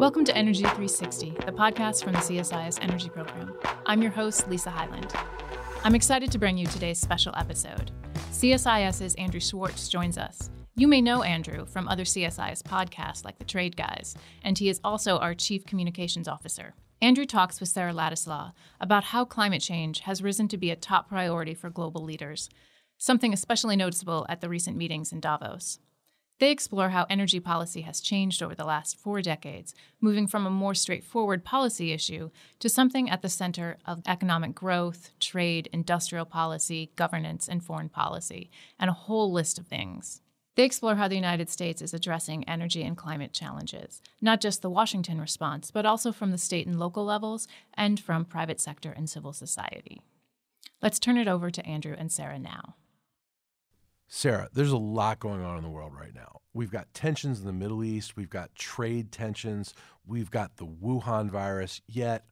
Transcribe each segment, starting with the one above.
Welcome to Energy 360, the podcast from the CSIS Energy Program. I'm your host, Lisa Hyland. I'm excited to bring you today's special episode. CSIS's Andrew Schwartz joins us. You may know Andrew from other CSIS podcasts like The Trade Guys, and he is also our Chief Communications Officer. Andrew talks with Sarah Ladislaw about how climate change has risen to be a top priority for global leaders, something especially noticeable at the recent meetings in Davos. They explore how energy policy has changed over the last four decades, moving from a more straightforward policy issue to something at the center of economic growth, trade, industrial policy, governance, and foreign policy, and a whole list of things. They explore how the United States is addressing energy and climate challenges, not just the Washington response, but also from the state and local levels and from private sector and civil society. Let's turn it over to Andrew and Sarah now. Sarah, there's a lot going on in the world right now. We've got tensions in the Middle East, we've got trade tensions, we've got the Wuhan virus. Yet,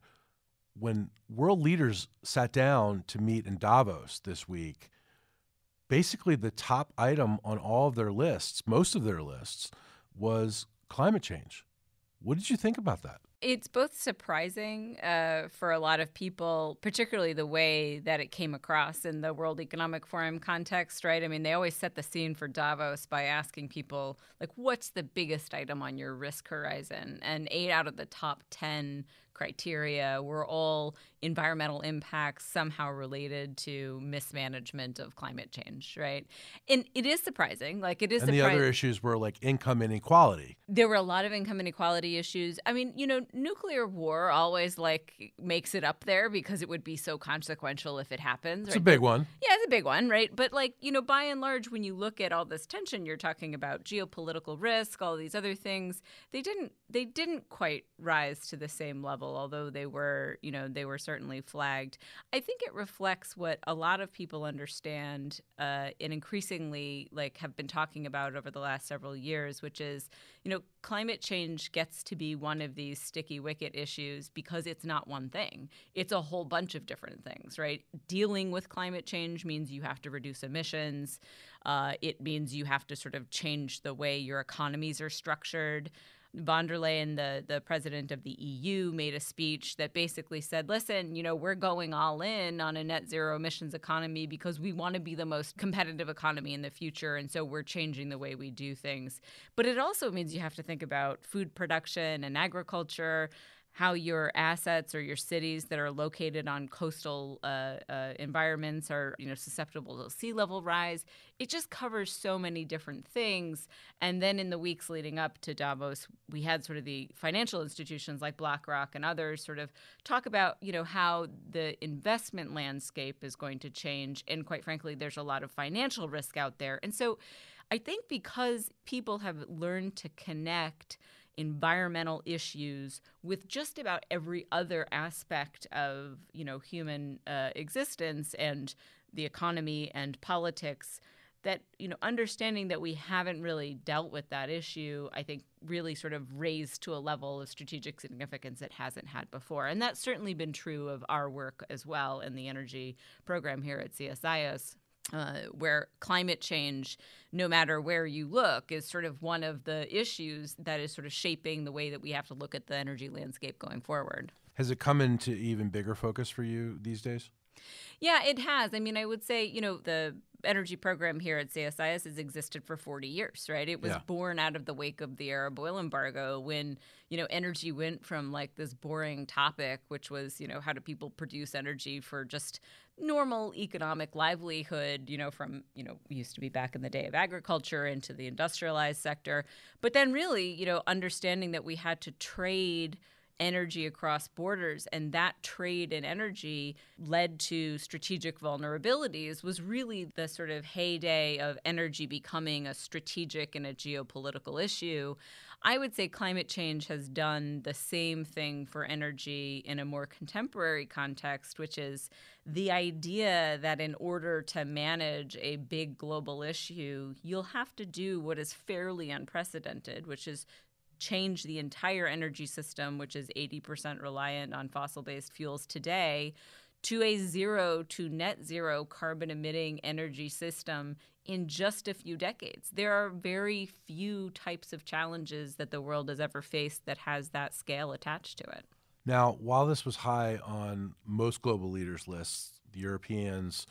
when world leaders sat down to meet in Davos this week, basically the top item on all of their lists, most of their lists, was climate change. What did you think about that? It's both surprising uh, for a lot of people, particularly the way that it came across in the World Economic Forum context, right? I mean, they always set the scene for Davos by asking people, like, what's the biggest item on your risk horizon? And eight out of the top 10 criteria were all environmental impacts somehow related to mismanagement of climate change, right? And it is surprising. Like it is. And the other issues were like income inequality. There were a lot of income inequality issues. I mean, you know, nuclear war always like makes it up there because it would be so consequential if it happens. It's right? a big one. Yeah, it's a big one, right? But like you know, by and large, when you look at all this tension, you're talking about geopolitical risk, all these other things. They didn't. They didn't quite rise to the same level, although they were, you know, they were certainly flagged. I think it reflects what a lot of people understand uh, and increasingly like have been talking about over the last several years, which is, you know, climate change gets to be one of these sticky wicket issues because it's not one thing. It's a whole bunch of different things, right? Dealing with climate change means you have to reduce emissions. Uh, it means you have to sort of change the way your economies are structured von der Leyen, the, the president of the EU, made a speech that basically said, listen, you know, we're going all in on a net zero emissions economy because we want to be the most competitive economy in the future. And so we're changing the way we do things. But it also means you have to think about food production and agriculture how your assets or your cities that are located on coastal uh, uh, environments are you know susceptible to sea level rise. It just covers so many different things. And then in the weeks leading up to davos we had sort of the financial institutions like blackrock and others sort of talk about you know how the investment landscape is going to change. And quite frankly there's a lot of financial risk out there. And so i think because people have learned to connect environmental issues with just about every other aspect of you know human uh, existence and the economy and politics that you know understanding that we haven't really dealt with that issue i think really sort of raised to a level of strategic significance it hasn't had before. And that's certainly been true of our work as well in the energy program here at csis uh, where climate change, no matter where you look, is sort of one of the issues that is sort of shaping the way that we have to look at the energy landscape going forward. Has it come into even bigger focus for you these days? Yeah, it has. I mean, I would say, you know, the energy program here at CSIS has existed for 40 years, right? It was yeah. born out of the wake of the Arab oil embargo when, you know, energy went from like this boring topic, which was, you know, how do people produce energy for just normal economic livelihood, you know, from, you know, used to be back in the day of agriculture into the industrialized sector. But then really, you know, understanding that we had to trade – energy across borders and that trade in energy led to strategic vulnerabilities was really the sort of heyday of energy becoming a strategic and a geopolitical issue. I would say climate change has done the same thing for energy in a more contemporary context which is the idea that in order to manage a big global issue you'll have to do what is fairly unprecedented which is change the entire energy system, which is 80% reliant on fossil based fuels today, to a zero to net zero carbon emitting energy system in just a few decades. There are very few types of challenges that the world has ever faced that has that scale attached to it. Now, while this was high on most global leaders' lists, the Europeans,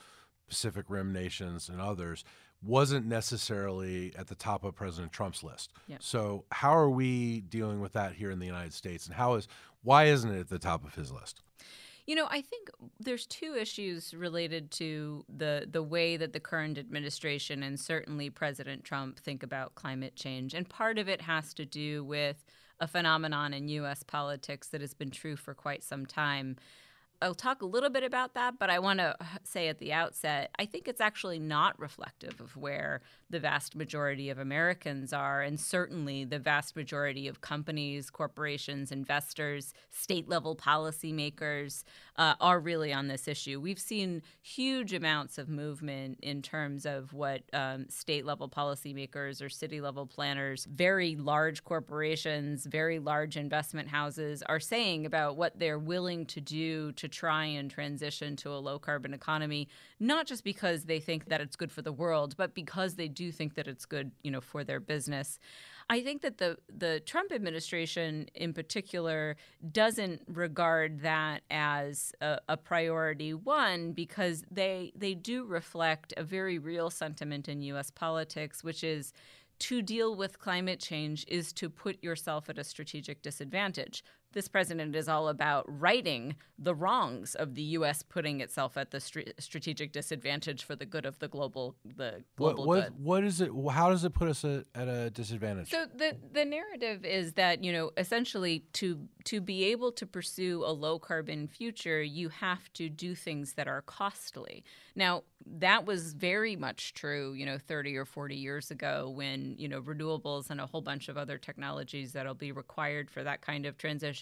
Pacific Rim nations, and others, wasn't necessarily at the top of President Trump's list. Yeah. So, how are we dealing with that here in the United States, and how is why isn't it at the top of his list? You know, I think there's two issues related to the the way that the current administration and certainly President Trump think about climate change, and part of it has to do with a phenomenon in U.S. politics that has been true for quite some time, I'll talk a little bit about that, but I want to say at the outset, I think it's actually not reflective of where the vast majority of Americans are, and certainly the vast majority of companies, corporations, investors, state level policymakers uh, are really on this issue. We've seen huge amounts of movement in terms of what um, state level policymakers or city level planners, very large corporations, very large investment houses are saying about what they're willing to do to try and transition to a low carbon economy, not just because they think that it's good for the world, but because they do think that it's good, you know, for their business. I think that the the Trump administration, in particular, doesn't regard that as a, a, priority. One, because they they do reflect a very real sentiment in U.S. politics, which is to deal with climate change is to put yourself at a strategic disadvantage this president is all about righting the wrongs of the U.S. putting itself at the st- strategic disadvantage for the good of the global the global what, what, good. What is it? How does it put us at, at a disadvantage? So the the narrative is that you know essentially to to be able to pursue a low carbon future, you have to do things that are costly. Now that was very much true, you know, 30 or 40 years ago when, you know, renewables and a whole bunch of other technologies that'll be required for that kind of transition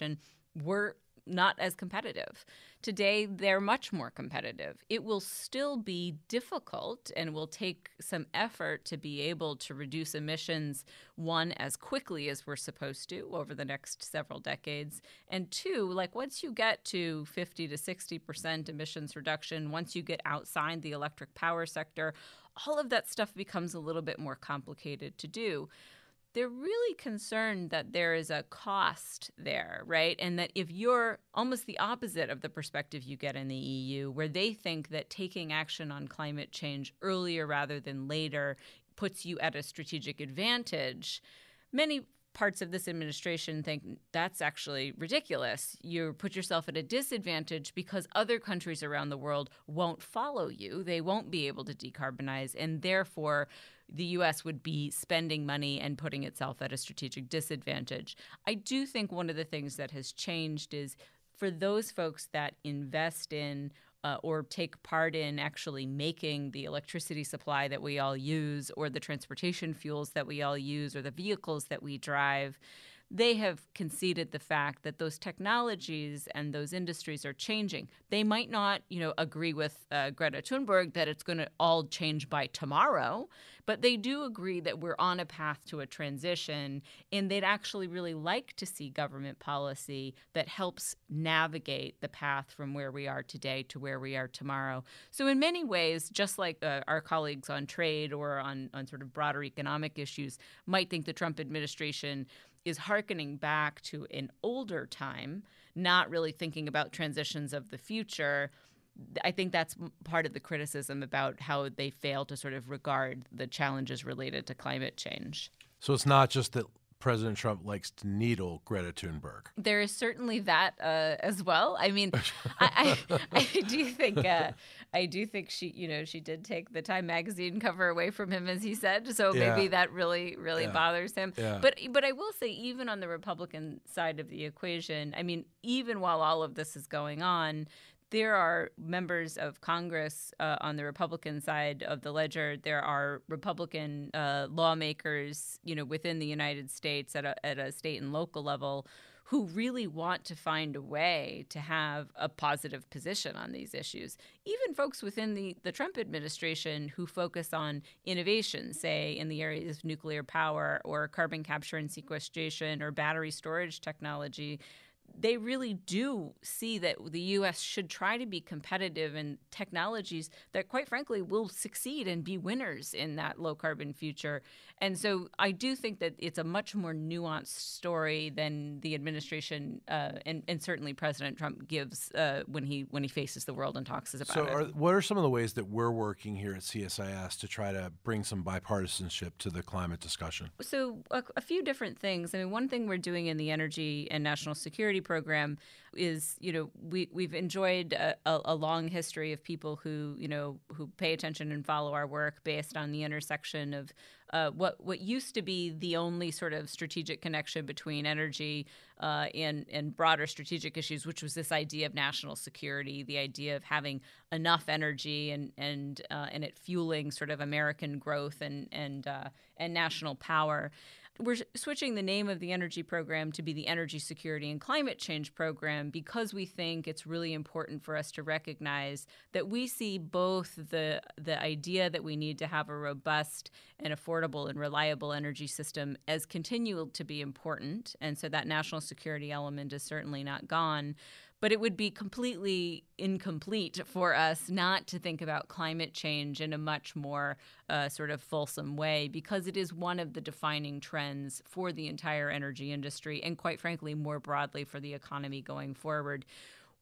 were not as competitive. Today, they're much more competitive. It will still be difficult and will take some effort to be able to reduce emissions, one, as quickly as we're supposed to over the next several decades. And two, like once you get to 50 to 60% emissions reduction, once you get outside the electric power sector, all of that stuff becomes a little bit more complicated to do they're really concerned that there is a cost there, right? And that if you're almost the opposite of the perspective you get in the EU, where they think that taking action on climate change earlier rather than later puts you at a strategic advantage, many parts of this administration think that's actually ridiculous. You put yourself at a disadvantage because other countries around the world won't follow you. They won't be able to decarbonize, and therefore, the US would be spending money and putting itself at a strategic disadvantage. I do think one of the things that has changed is for those folks that invest in uh, or take part in actually making the electricity supply that we all use, or the transportation fuels that we all use, or the vehicles that we drive, they have conceded the fact that those technologies and those industries are changing. They might not, you know, agree with uh, Greta Thunberg that it's going to all change by tomorrow, but they do agree that we're on a path to a transition, and they'd actually really like to see government policy that helps navigate the path from where we are today to where we are tomorrow. So, in many ways, just like uh, our colleagues on trade or on on sort of broader economic issues might think the Trump administration is harkening back to an older time, not really thinking about transitions of the future. I think that's part of the criticism about how they fail to sort of regard the challenges related to climate change. So it's not just that President Trump likes to needle Greta Thunberg. There is certainly that uh, as well. I mean, I, I, I, do think uh, I do think she, you know, she did take the Time magazine cover away from him, as he said. So yeah. maybe that really, really yeah. bothers him. Yeah. But but I will say, even on the Republican side of the equation, I mean, even while all of this is going on, there are members of Congress uh, on the Republican side of the ledger. There are Republican uh, lawmakers, you know, within the United States at a, at a state and local level who really want to find a way to have a positive position on these issues. Even folks within the, the Trump administration who focus on innovation, say in the areas of nuclear power or carbon capture and sequestration or battery storage technology, they really do see that the US should try to be competitive in technologies that, quite frankly, will succeed and be winners in that low carbon future. And so I do think that it's a much more nuanced story than the administration uh, and, and, certainly President Trump gives uh, when he when he faces the world and talks about so it. So, what are some of the ways that we're working here at CSIS to try to bring some bipartisanship to the climate discussion? So, a, a few different things. I mean, one thing we're doing in the energy and national security program is you know we we've enjoyed a, a, long history of people who you know who pay attention and follow our work based on the intersection of uh, what what used to be the only sort of strategic connection between energy uh, and and broader strategic issues, which was this idea of national security, the idea of having enough energy and and uh, and it fueling sort of American growth and and uh, and national power we're switching the name of the energy program to be the Energy Security and Climate Change Program because we think it's really important for us to recognize that we see both the the idea that we need to have a robust and affordable and reliable energy system as continual to be important, and so that national security element is certainly not gone but it would be completely incomplete for us not to think about climate change in a much more uh, sort of fulsome way because it is one of the defining trends for the entire energy industry and, quite frankly, more broadly for the economy going forward.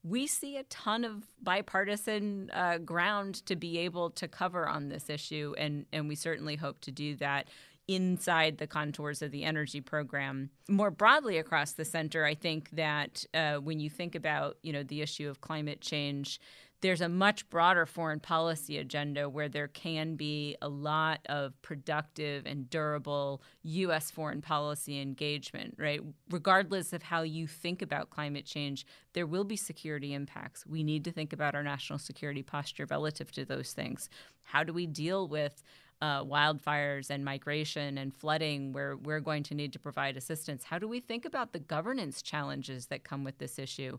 We see a ton of bipartisan uh, ground to be able to cover on this issue, and, and we certainly hope to do that inside the contours of the energy program. More broadly across the center, I think that uh, when you think about you know the issue of climate change, there's a much broader foreign policy agenda where there can be a lot of productive and durable U.S. foreign policy engagement, right? Regardless of how you think about climate change, there will be security impacts. We need to think about our national security posture relative to those things. How do we deal with uh, wildfires and migration and flooding, where we're going to need to provide assistance. How do we think about the governance challenges that come with this issue?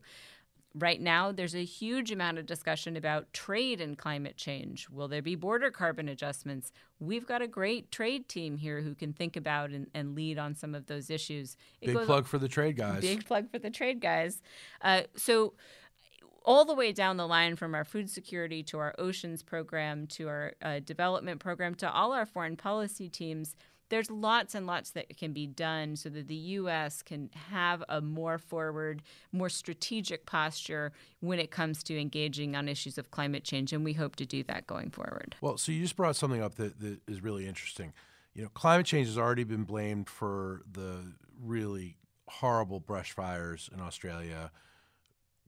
Right now, there's a huge amount of discussion about trade and climate change. Will there be border carbon adjustments? We've got a great trade team here who can think about and, and lead on some of those issues. It big plug for the trade guys. Big plug for the trade guys. Uh, so, all the way down the line from our food security to our oceans program to our uh, development program to all our foreign policy teams there's lots and lots that can be done so that the U.S. can have a more forward, more strategic posture when it comes to engaging on issues of climate change, and we hope to do that going forward. Well, so you just brought something up that, that is really interesting. You know, climate change has already been blamed for the really horrible brush fires in Australia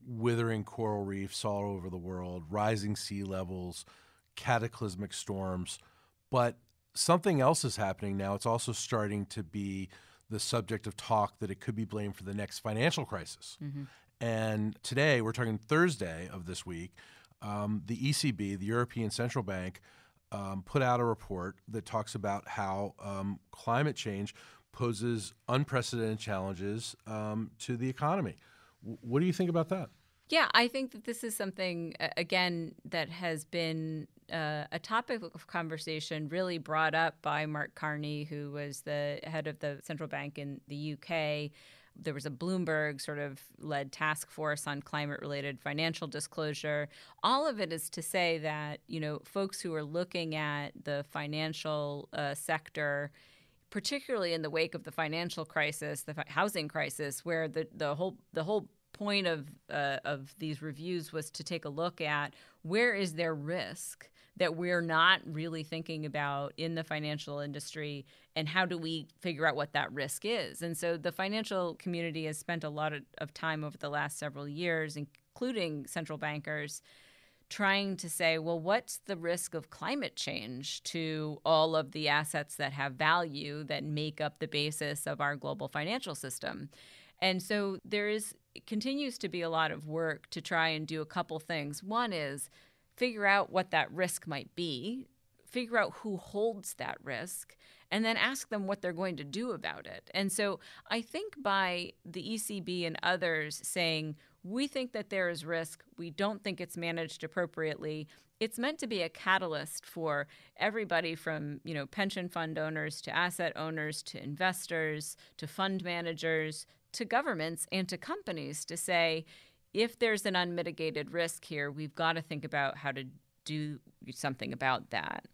withering coral reefs all over the world, rising sea levels, cataclysmic storms. But something else is happening now. It's also starting to be the subject of talk that it could be blamed for the next financial crisis. Mm-hmm. And today, we're talking Thursday of this week, um, the ECB, the European Central Bank, um, put out a report that talks about how um, climate change poses unprecedented challenges um, to the economy. What do you think about that? Yeah, I think that this is something, again, that has been uh, a topic of conversation really brought up by Mark Carney, who was the head of the central bank in the UK. There was a Bloomberg sort of led task force on climate related financial disclosure. All of it is to say that, you know, folks who are looking at the financial uh, sector particularly in the wake of the financial crisis, the housing crisis, where the, the whole the whole point of uh, of these reviews was to take a look at where is there risk that we're not really thinking about in the financial industry and how do we figure out what that risk is? And so the financial community has spent a lot of, of time over the last several years including central bankers trying to say, well, what's the risk of climate change to all of the assets that have value that make up the basis of our global financial system? And so there is continues to be a lot of work to try and do a couple things. One is figure out what that risk might be, figure out who holds that risk, and then ask them what they're going to do about it. And so I think by the ECB and others saying, we think that there is risk, we don't think it's managed appropriately, it's meant to be a catalyst for everybody from you know pension fund owners to asset owners to investors to fund managers to governments and to companies to say, if there's an unmitigated risk here, we've got to think about how to do something about that.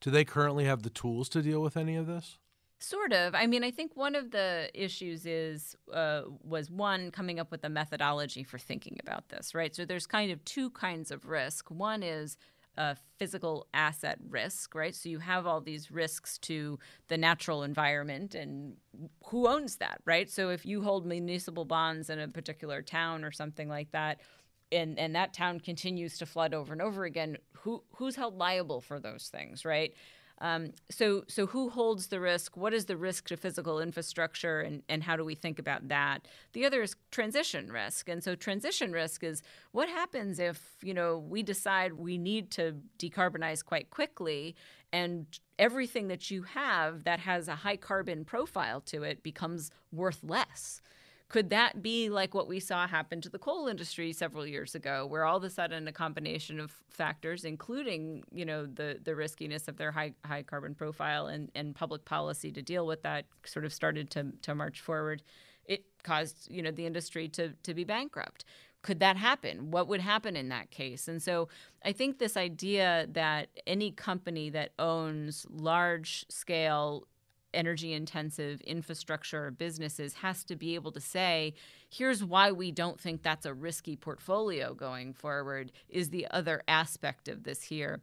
Do they currently have the tools to deal with any of this? Sort of. I mean, I think one of the issues is uh, was one coming up with a methodology for thinking about this, right? So there's kind of two kinds of risk. One is a physical asset risk, right? So you have all these risks to the natural environment and who owns that, right? So if you hold municipal bonds in a particular town or something like that, and, and that town continues to flood over and over again, who who's held liable for those things, right? Um, so, so who holds the risk? What is the risk to physical infrastructure, and, and how do we think about that? The other is transition risk, and so transition risk is what happens if you know we decide we need to decarbonize quite quickly, and everything that you have that has a high carbon profile to it becomes worth less. Could that be like what we saw happen to the coal industry several years ago, where all of a sudden a combination of factors, including you know the the riskiness of their high high carbon profile and, and public policy to deal with that, sort of started to to march forward, it caused you know the industry to to be bankrupt. Could that happen? What would happen in that case? And so I think this idea that any company that owns large scale energy intensive infrastructure businesses has to be able to say here's why we don't think that's a risky portfolio going forward is the other aspect of this here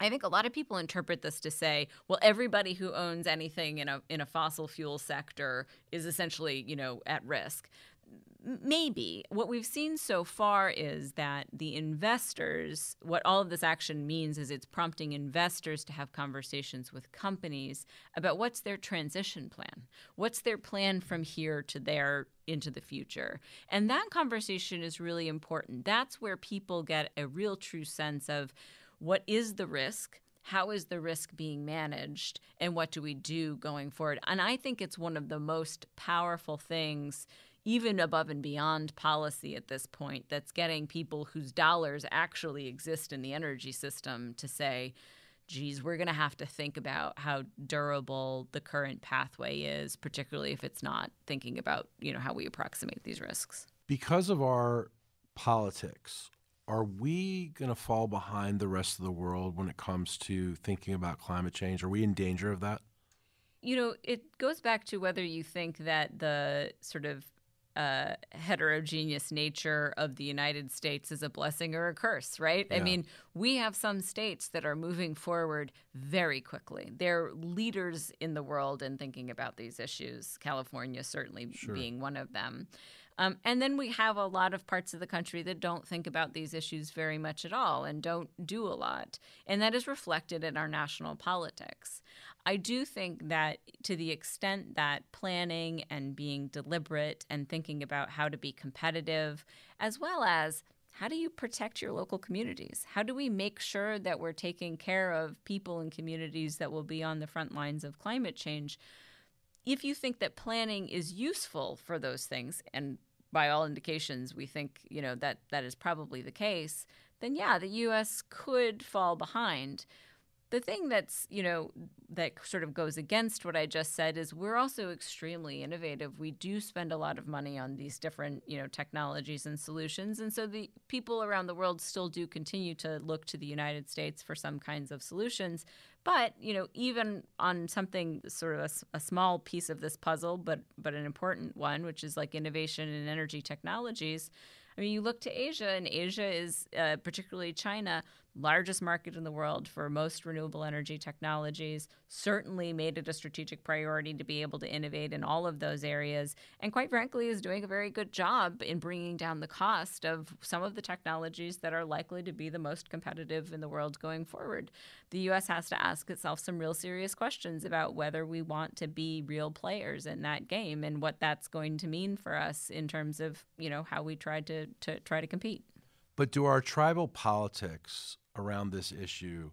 I think a lot of people interpret this to say, well, everybody who owns anything in a in a fossil fuel sector is essentially, you know, at risk. Maybe. What we've seen so far is that the investors, what all of this action means is it's prompting investors to have conversations with companies about what's their transition plan. What's their plan from here to there into the future? And that conversation is really important. That's where people get a real true sense of what is the risk? How is the risk being managed? And what do we do going forward? And I think it's one of the most powerful things even above and beyond policy at this point that's getting people whose dollars actually exist in the energy system to say, geez, we're going to have to think about how durable the current pathway is, particularly if it's not thinking about, you know, how we approximate these risks. Because of our politics, are we going to fall behind the rest of the world when it comes to thinking about climate change? Are we in danger of that? You know, it goes back to whether you think that the sort of uh, heterogeneous nature of the United States is a blessing or a curse, right? Yeah. I mean, we have some states that are moving forward very quickly. They're leaders in the world in thinking about these issues, California certainly sure. being one of them. Um, and then we have a lot of parts of the country that don't think about these issues very much at all and don't do a lot. And that is reflected in our national politics. I do think that to the extent that planning and being deliberate and thinking about how to be competitive, as well as how do you protect your local communities? How do we make sure that we're taking care of people and communities that will be on the front lines of climate change? If you think that planning is useful for those things, and by all indications we think you know that that is probably the case, then yeah, the U.S. could fall behind the thing that's you know that sort of goes against what i just said is we're also extremely innovative. We do spend a lot of money on these different you know technologies and solutions. And so the people around the world still do continue to look to the united states for some kinds of solutions. But you know even on something sort of a, a small piece of this puzzle but but an important one which is like innovation in energy technologies I mean, you look to Asia, and Asia is, uh, particularly China, largest market in the world for most renewable energy technologies, certainly made it a strategic priority to be able to innovate in all of those areas, and quite frankly, is doing a very good job in bringing down the cost of some of the technologies that are likely to be the most competitive in the world going forward. The U.S. has to ask itself some real serious questions about whether we want to be real players in that game and what that's going to mean for us in terms of, you know, how we try to, to try to compete. But do our tribal politics around this issue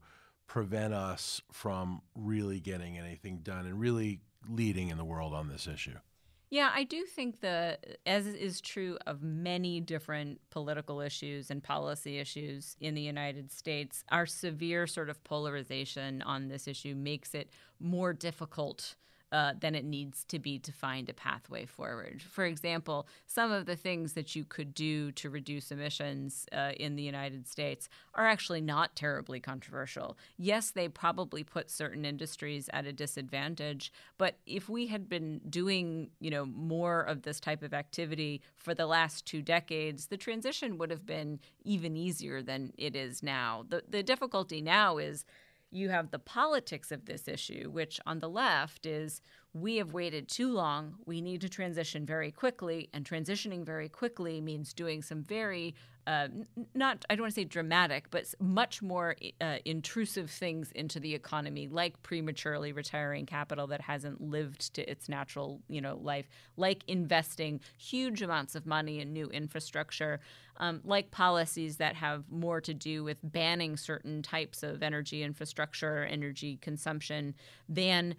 prevent us from really getting anything done and really leading in the world on this issue? Yeah, I do think the as is true of many different political issues and policy issues in the United States, our severe sort of polarization on this issue makes it more difficult uh, than it needs to be to find a pathway forward. For example, some of the things that you could do to reduce emissions uh, in the United States are actually not terribly controversial. Yes, they probably put certain industries at a disadvantage, but if we had been doing, you know, more of this type of activity for the last two decades, the transition would have been even easier than it is now. The the difficulty now is you have the politics of this issue, which on the left is we have waited too long. We need to transition very quickly. And transitioning very quickly means doing some very, uh, not, I don't want to say dramatic, but much more uh, intrusive things into the economy, like prematurely retiring capital that hasn't lived to its natural, you know, life, like investing huge amounts of money in new infrastructure, um, like policies that have more to do with banning certain types of energy infrastructure, energy consumption, than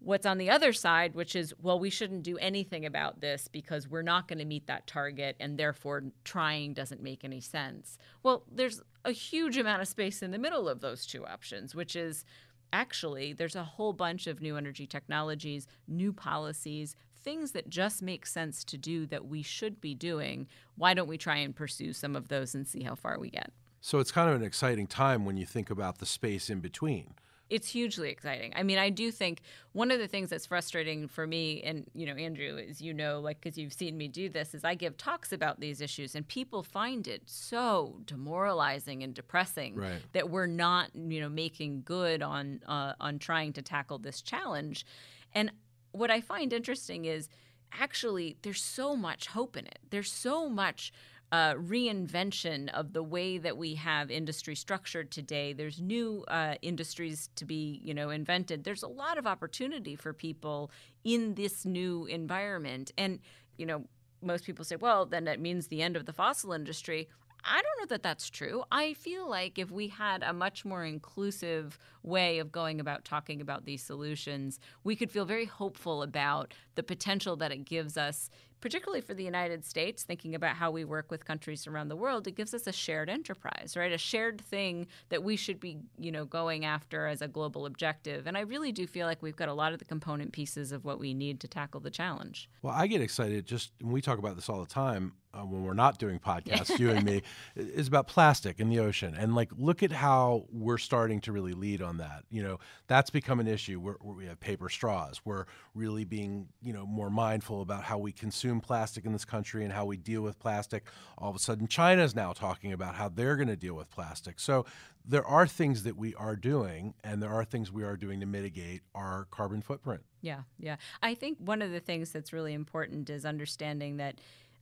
what's on the other side, which is, well, we shouldn't do anything about this because we're not going to meet that target and therefore trying doesn't make any sense. Well, there's a huge amount of space in the middle of those two options, which is actually there's a whole bunch of new energy technologies, new policies, things that just make sense to do that we should be doing. Why don't we try and pursue some of those and see how far we get? So it's kind of an exciting time when you think about the space in between it's hugely exciting. I mean, I do think one of the things that's frustrating for me, and you know, Andrew, as you know, like because you've seen me do this, is I give talks about these issues, and people find it so demoralizing and depressing right. that we're not, you know, making good on uh, on trying to tackle this challenge. And what I find interesting is actually there's so much hope in it. There's so much uh, reinvention of the way that we have industry structured today. There's new uh, industries to be, you know, invented. There's a lot of opportunity for people in this new environment, and you know, most people say, well, then that means the end of the fossil industry. I don't know that that's true. I feel like if we had a much more inclusive way of going about talking about these solutions, we could feel very hopeful about the potential that it gives us particularly for the United States, thinking about how we work with countries around the world, it gives us a shared enterprise, right? A shared thing that we should be, you know, going after as a global objective. And I really do feel like we've got a lot of the component pieces of what we need to tackle the challenge. Well, I get excited just when we talk about this all the time uh, when we're not doing podcasts, you and me, is about plastic in the ocean. And like, look at how we're starting to really lead on that. You know, that's become an issue where, where we have paper straws. We're really being, you know, more mindful about how we consume plastic in this country and how we deal with plastic. All of a sudden, China is now talking about how they're going to deal with plastic. So there are things that we are doing, and there are things we are doing to mitigate our carbon footprint. Yeah, yeah. I think one of the things that's really important is understanding that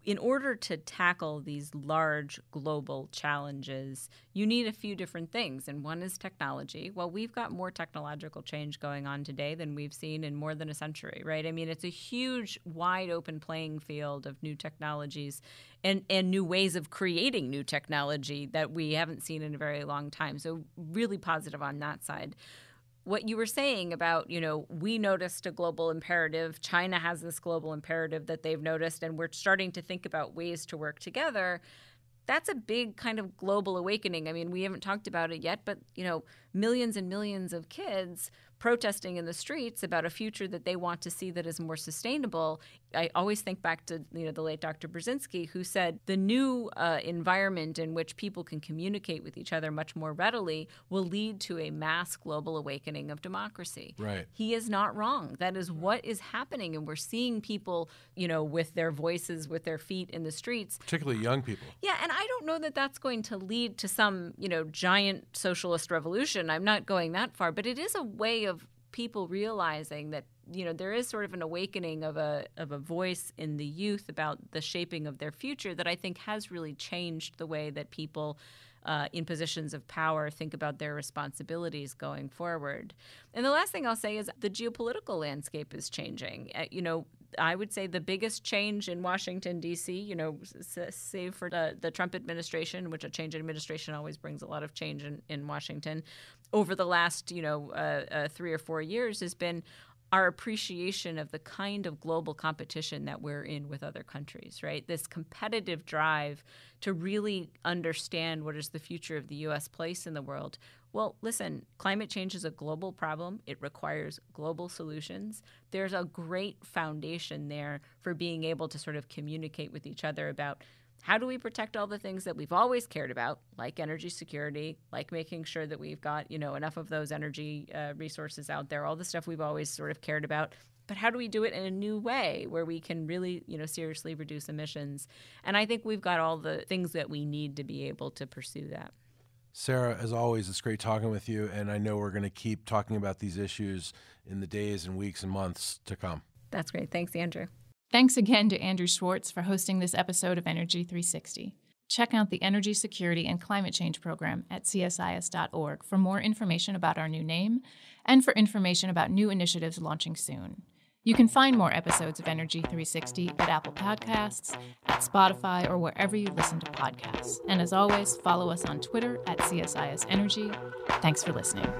in order to tackle these large global challenges, you need a few different things. And one is technology. Well, we've got more technological change going on today than we've seen in more than a century, right? I mean, it's a huge, wide open playing field of new technologies and, and new ways of creating new technology that we haven't seen in a very long time. So, really positive on that side what you were saying about, you know, we noticed a global imperative, China has this global imperative that they've noticed, and we're starting to think about ways to work together. That's a big kind of global awakening. I mean, we haven't talked about it yet, but, you know, millions and millions of kids protesting in the streets about a future that they want to see that is more sustainable. I always think back to you know the late Dr. Brzezinski, who said the new uh, environment in which people can communicate with each other much more readily will lead to a mass global awakening of democracy. Right. He is not wrong. That is what is happening, and we're seeing people, you know, with their voices, with their feet in the streets, particularly young people. Yeah, and I don't know that that's going to lead to some you know giant socialist revolution. I'm not going that far, but it is a way of people realizing that you know there is sort of an awakening of a of a voice in the youth about the shaping of their future that I think has really changed the way that people uh, in positions of power think about their responsibilities going forward. And the last thing I'll say is the geopolitical landscape is changing. Uh, you know, I would say the biggest change in Washington D.C. You know, save for the, the Trump administration, which a change in administration always brings a lot of change in, in Washington, over the last you know uh, uh, three or four years has been our appreciation of the kind of global competition that we're in with other countries, right? This competitive drive to really understand what is the future of the U.S. place in the world well, listen, climate change is a global problem. It requires global solutions. There's a great foundation there for being able to sort of communicate with each other about how do we protect all the things that we've always cared about, like energy security, like making sure that we've got you know enough of those energy uh, resources out there, all the stuff we've always sort of cared about. But how do we do it in a new way where we can really, you know, seriously reduce emissions? And I think we've got all the things that we need to be able to pursue that. Sarah, as always, it's great talking with you, and I know we're going to keep talking about these issues in the days and weeks and months to come. That's great. Thanks, Andrew. Thanks again to Andrew Schwartz for hosting this episode of Energy 360. Check out the Energy Security and Climate Change Program at csis.org for more information about our new name and for information about new initiatives launching soon. You can find more episodes of Energy 360 at Apple Podcasts, at Spotify, or wherever you listen to podcasts. And as always, follow us on Twitter at CSIS Energy. Thanks for listening.